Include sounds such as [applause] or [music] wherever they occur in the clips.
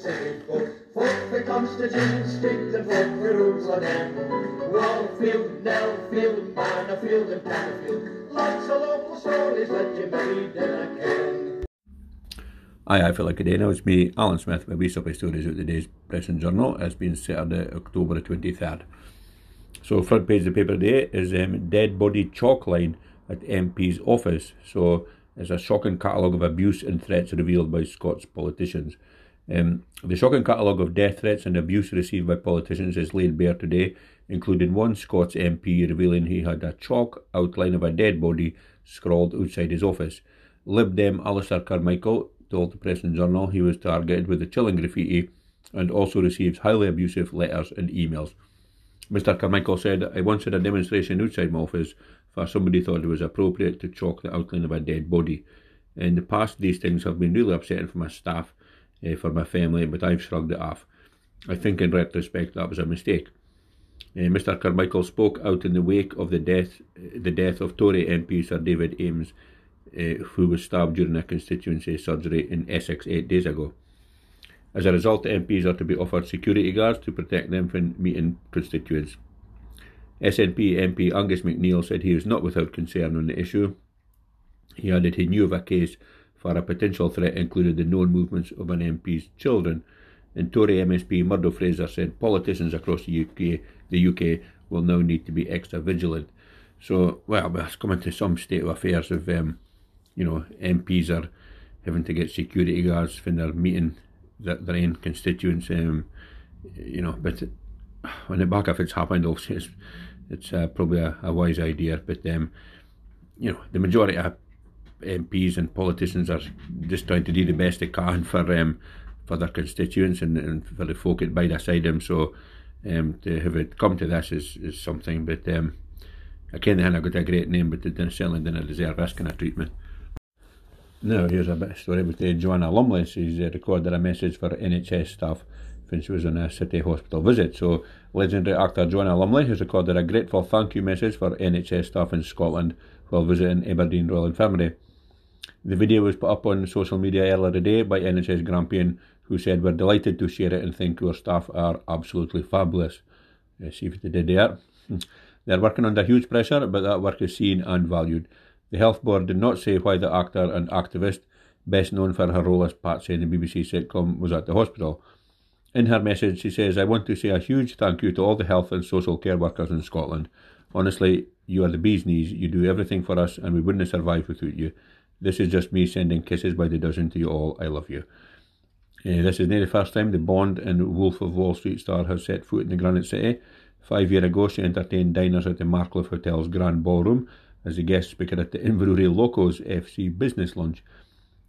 for Jerusalem. Wallfield, Nellfield, and. Lots of local stories can. Aye, I feel like a day now. It's me, Alan Smith, with wee supply stories out the day's Press and Journal. It's been Saturday, October 23rd. So, front page of the paper today is um, dead body chalk line at MP's office. So, there's a shocking catalogue of abuse and threats revealed by Scots politicians. Um, the shocking catalogue of death threats and abuse received by politicians is laid bare today, including one Scots MP revealing he had a chalk outline of a dead body scrawled outside his office. Lib Dem Alistair Carmichael told the Press and Journal he was targeted with the chilling graffiti and also receives highly abusive letters and emails. Mr. Carmichael said, I once had a demonstration outside my office for somebody thought it was appropriate to chalk the outline of a dead body. In the past, these things have been really upsetting for my staff, uh, for my family, but I've shrugged it off. I think in retrospect that was a mistake. Uh, Mr. Carmichael spoke out in the wake of the death, the death of Tory MP Sir David Amess, uh, who was stabbed during a constituency surgery in Essex eight days ago. As a result, MPs are to be offered security guards to protect them from meeting constituents. SNP MP Angus MacNeil said he was not without concern on the issue. He added he knew of a case for a potential threat included the known movements of an MP's children. And Tory MSP Murdo Fraser said politicians across the UK, the UK will now need to be extra vigilant. So, well, it's coming to some state of affairs of, um, you know, MPs are having to get security guards when they're meeting their, their own constituents. Um, you know, but on the back of it's happened, also, it's, it's uh, probably a, a, wise idea. But um, you know, the majority of MPs and politicians are just trying to do the best they can for um, for their constituents and, and for the folk that bide beside them. So um, to have it come to this is, is something. But um, I can't I got a great name, but they certainly didn't deserve this kind of treatment. Now, here's a bit of story with uh, Joanna Lumley. She's uh, recorded a message for NHS staff when she was on a city hospital visit. So, legendary actor Joanna Lumley has recorded a grateful thank you message for NHS staff in Scotland while visiting Aberdeen Royal Infirmary. The video was put up on social media earlier today by NHS Grampian, who said, We're delighted to share it and think our staff are absolutely fabulous. See if they did there. [laughs] They're working under huge pressure, but that work is seen and valued. The Health Board did not say why the actor and activist, best known for her role as Patsy in the BBC sitcom, was at the hospital. In her message, she says, I want to say a huge thank you to all the health and social care workers in Scotland. Honestly, you are the bee's knees. You do everything for us, and we wouldn't have survived without you. This is just me sending kisses by the dozen to you all. I love you. Uh, this is not the first time the Bond and Wolf of Wall Street star has set foot in the Granite City. Five years ago, she entertained diners at the Marcliffe Hotel's Grand Ballroom as a guest speaker at the Inverurie Locos FC business lunch.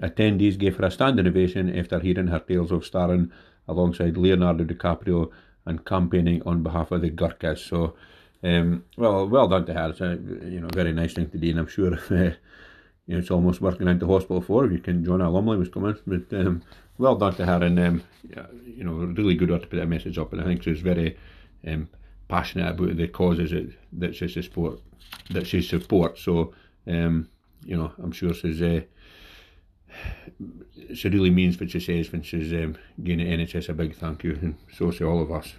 Attendees gave her a standing ovation after hearing her tales of starring alongside Leonardo DiCaprio and campaigning on behalf of the Gurkhas. So, um, well, well done to her. It's a you know very nice thing to do, and I'm sure uh, [laughs] you know, it's almost working into hospital for if you can. John Lumley was coming, but um, well done to her, and um, you know, really good to put that message up, and I think she's very um, passionate about the causes that, that she support that she supports. So um, you know, I'm sure she's uh, she really means what she says when she's um, giving the NHS a big thank you, and so say all of us.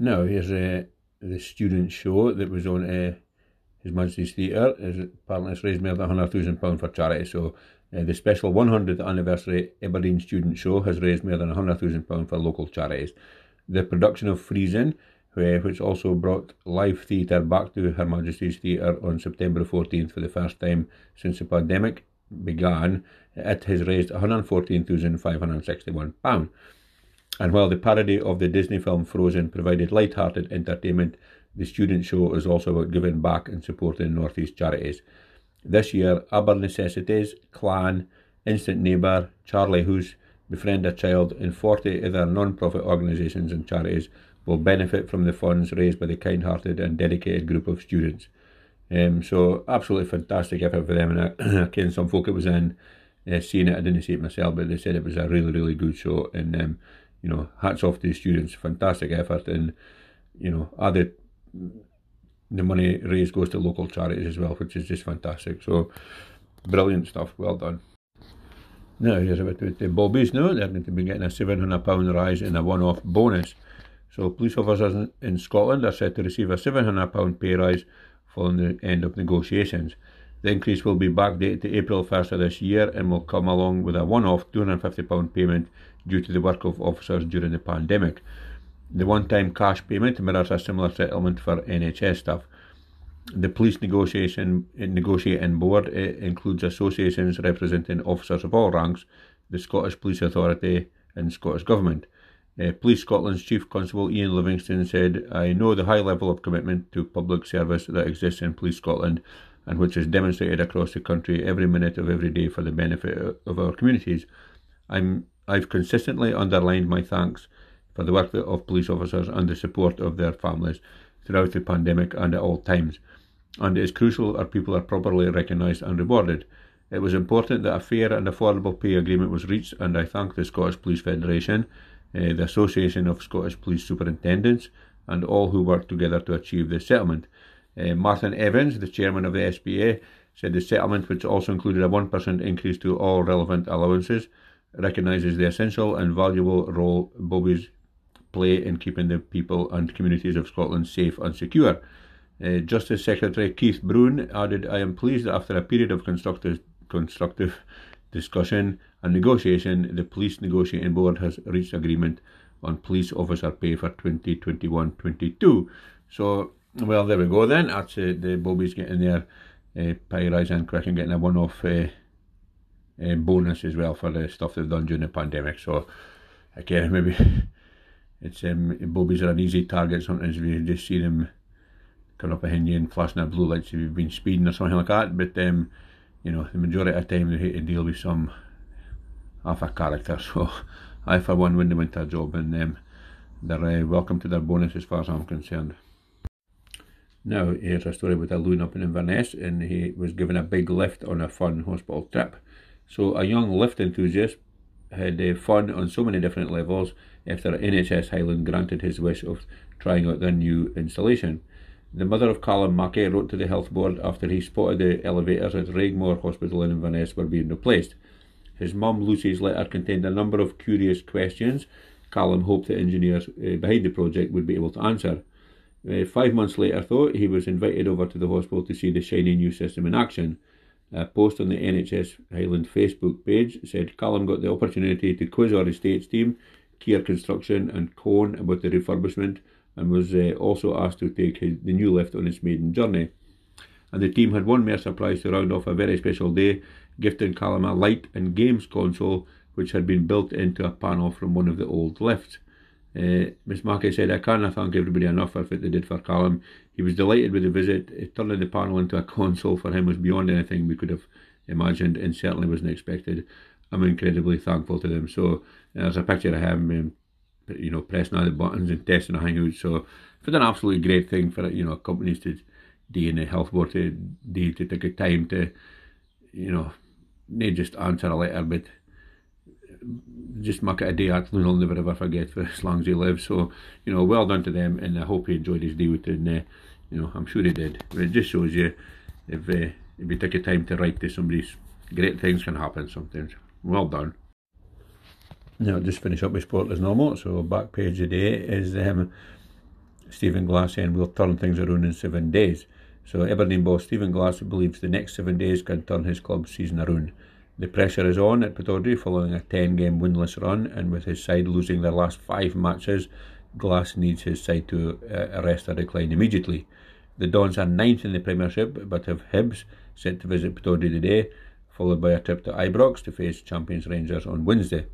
Now here's uh, the student show that was on uh, His Majesty's Theatre. Apparently, it's raised more than hundred thousand pound for charity. So. Uh, the special 100th anniversary Aberdeen Student Show has raised more than £100,000 for local charities. The production of Freezing, uh, which also brought live theatre back to Her Majesty's Theatre on September 14th for the first time since the pandemic began, it has raised £114,561. And while the parody of the Disney film Frozen provided light-hearted entertainment, the student show is also about giving back and supporting Northeast charities. This year, Aber Necessities, Clan, Instant Neighbour, Charlie House, Befriend a Child, and 40 other non-profit organisations and charities will benefit from the funds raised by the kind-hearted and dedicated group of students. Um, so absolutely fantastic effort for them, and I, [clears throat] I ken some folk it was in uh, seeing it. I didn't see it myself, but they said it was a really, really good show, and um, you know, hats off to the students, fantastic effort, and you know, added the money raised goes to local charities as well, which is just fantastic. So brilliant stuff, well done. Now, here's a bit about the Bobbies now. They're going to be getting a £700 rise in a one off bonus. So, police officers in Scotland are set to receive a £700 pay rise following the end of negotiations. The increase will be backdated to April 1st of this year and will come along with a one off £250 payment due to the work of officers during the pandemic. The one time cash payment mirrors a similar settlement for NHS staff. The police negotiation negotiating board includes associations representing officers of all ranks, the Scottish Police Authority, and Scottish Government. Uh, Police Scotland's Chief Constable Iain Livingstone said, I know the high level of commitment to public service that exists in Police Scotland and which is demonstrated across the country every minute of every day for the benefit of our communities. I'm, I've consistently underlined my thanks for the work of police officers and the support of their families throughout the pandemic and at all times and it is crucial our people are properly recognised and rewarded. It was important that a fair and affordable pay agreement was reached, and I thank the Scottish Police Federation, uh, the Association of Scottish Police Superintendents, and all who worked together to achieve this settlement. Uh, Martin Evans, the chairman of the SPA, said the settlement, which also included a 1% increase to all relevant allowances, recognises the essential and valuable role Bobbies play in keeping the people and communities of Scotland safe and secure. Uh, Justice Secretary Keith Broon added, I am pleased that after a period of constructive, constructive discussion and negotiation, the Police Negotiating Board has reached agreement on police officer pay for 2021-22. So, well, there we go then. That's uh, the Bobbies getting their uh, pay rise and Crick getting a one-off uh, uh, bonus as well for the stuff they've done during the pandemic. So, again, [laughs] maybe it's um, Bobbies are an easy target. Sometimes we just see them coming up behind you and flashing their blue lights if you've been speeding or something like that. But um, you know, the majority of the time they hate to deal with some half a character. [laughs] So I, for one, wouldn't want that job, and um, they're uh, welcome to their bonus as far as I'm concerned. Now, here's a story with a loon up in Inverness, and he was given a big lift on a fun hospital trip. So, a young lift enthusiast had uh, fun on so many different levels after NHS Highland granted his wish of trying out their new installation. The mother of Calum Mackay wrote to the health board after he spotted the elevators at Raigmore Hospital in Inverness were being replaced. His mum Lucy's letter contained a number of curious questions Calum hoped the engineers uh, behind the project would be able to answer. Uh, five months later, though, he was invited over to the hospital to see the shiny new system in action. A post on the NHS Highland Facebook page said Calum got the opportunity to quiz our estates team, Kier Construction, and Kone about the refurbishment and was uh, also asked to take his, the new lift on its maiden journey. And the team had one more surprise to round off a very special day, gifting Calum a light and games console which had been built into a panel from one of the old lifts. Uh, Miss Mackay said, I cannot thank everybody enough for what they did for Calum. He was delighted with the visit. It, turning the panel into a [laughs] console for him was beyond anything we could have imagined and certainly wasn't expected. I'm incredibly thankful to them. So there's a picture of him um, you know, pressing all the buttons and testing a hangout. So it's an absolutely great thing for you know companies to do in the health board to to take a time to, you know, not just answer a letter, but just make it a day actually he'll never ever forget for as long as he lives. So, you know, well done to them and I hope he enjoyed his day with it uh, you know, I'm sure he did. But it just shows you if uh, if you take a time to write to somebody's great things can happen sometimes. Well done. Now, just finish up with sport as normal. So, back page today is um, Stephen Glass saying we'll turn things around in seven days. So, Aberdeen boss Stephen Glass believes the next seven days can turn his club's season around. The pressure is on at Pittodrie following a 10 game winless run, and with his side losing their last five matches, Glass needs his side to uh, arrest their decline immediately. The Dons are ninth in the Premiership, but have Hibs set to visit Pittodrie today, followed by a trip to Ibrox to face champions Rangers on Wednesday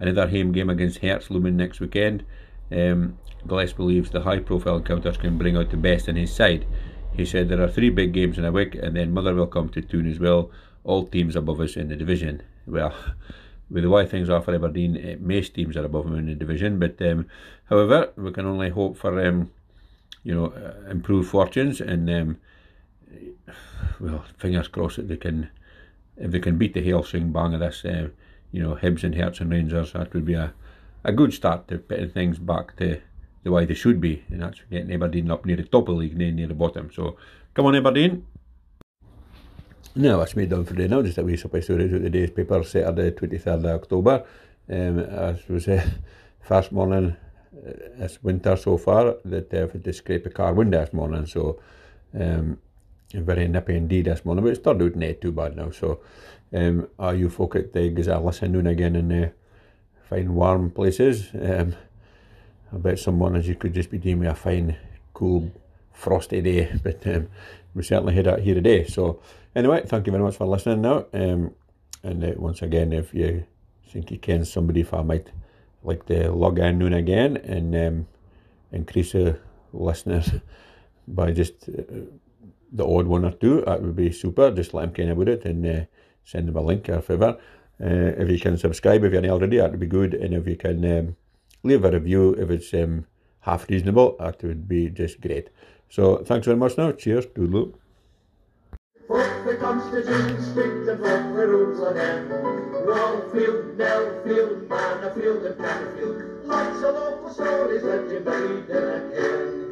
another home game against Hearts looming next weekend. Um, Glass believes the high profile encounters can bring out the best in his side. He said there are three big games in a week and then Motherwell come to tune as well, all teams above us in the division. Well, [laughs] with the way things are for Aberdeen, uh, most teams are above them in the division, but um, however, we can only hope for um, you know uh, improved fortunes and um, well, fingers crossed that they can if they can beat the Helsing bang of this. Uh, you know, Hibs and Hearts and Rangers, that would be a, a good start to putting things back to the way they should be, and that's getting Aberdeen up near the top of the league, near the bottom. So, come on, Aberdeen. No, that's me done for today now. Just a wee supply stories out the day's paper, Saturday, 23rd of October. Um, as was [laughs] uh, first morning, uh, it's winter so far, that uh, I've had to scrape a car window this morning, so um, very nippy indeed this morning, but it's turned out not too bad now. So, um, are you folk at the Gazelle listening again in uh, fine warm places? Um, I bet some mornings you could just be doing with a fine, cool, frosty day, but um, we certainly had that here today. So, anyway, thank you very much for listening now. Um, and uh, once again, if you think you can somebody if I might like to log in noon again and um, increase the listeners [laughs] by just uh, the odd one or two, that would be super. Just let them kind about it and uh, send them a link or whatever. Uh, if you can subscribe if you're not already, that would be good. And if you can um, leave a review if it's um, half reasonable, that would be just great. So thanks very much now. Cheers. Doodle. The the rules. Wallfield, Nellfield, Manorfield and. Lots of stories that you made in a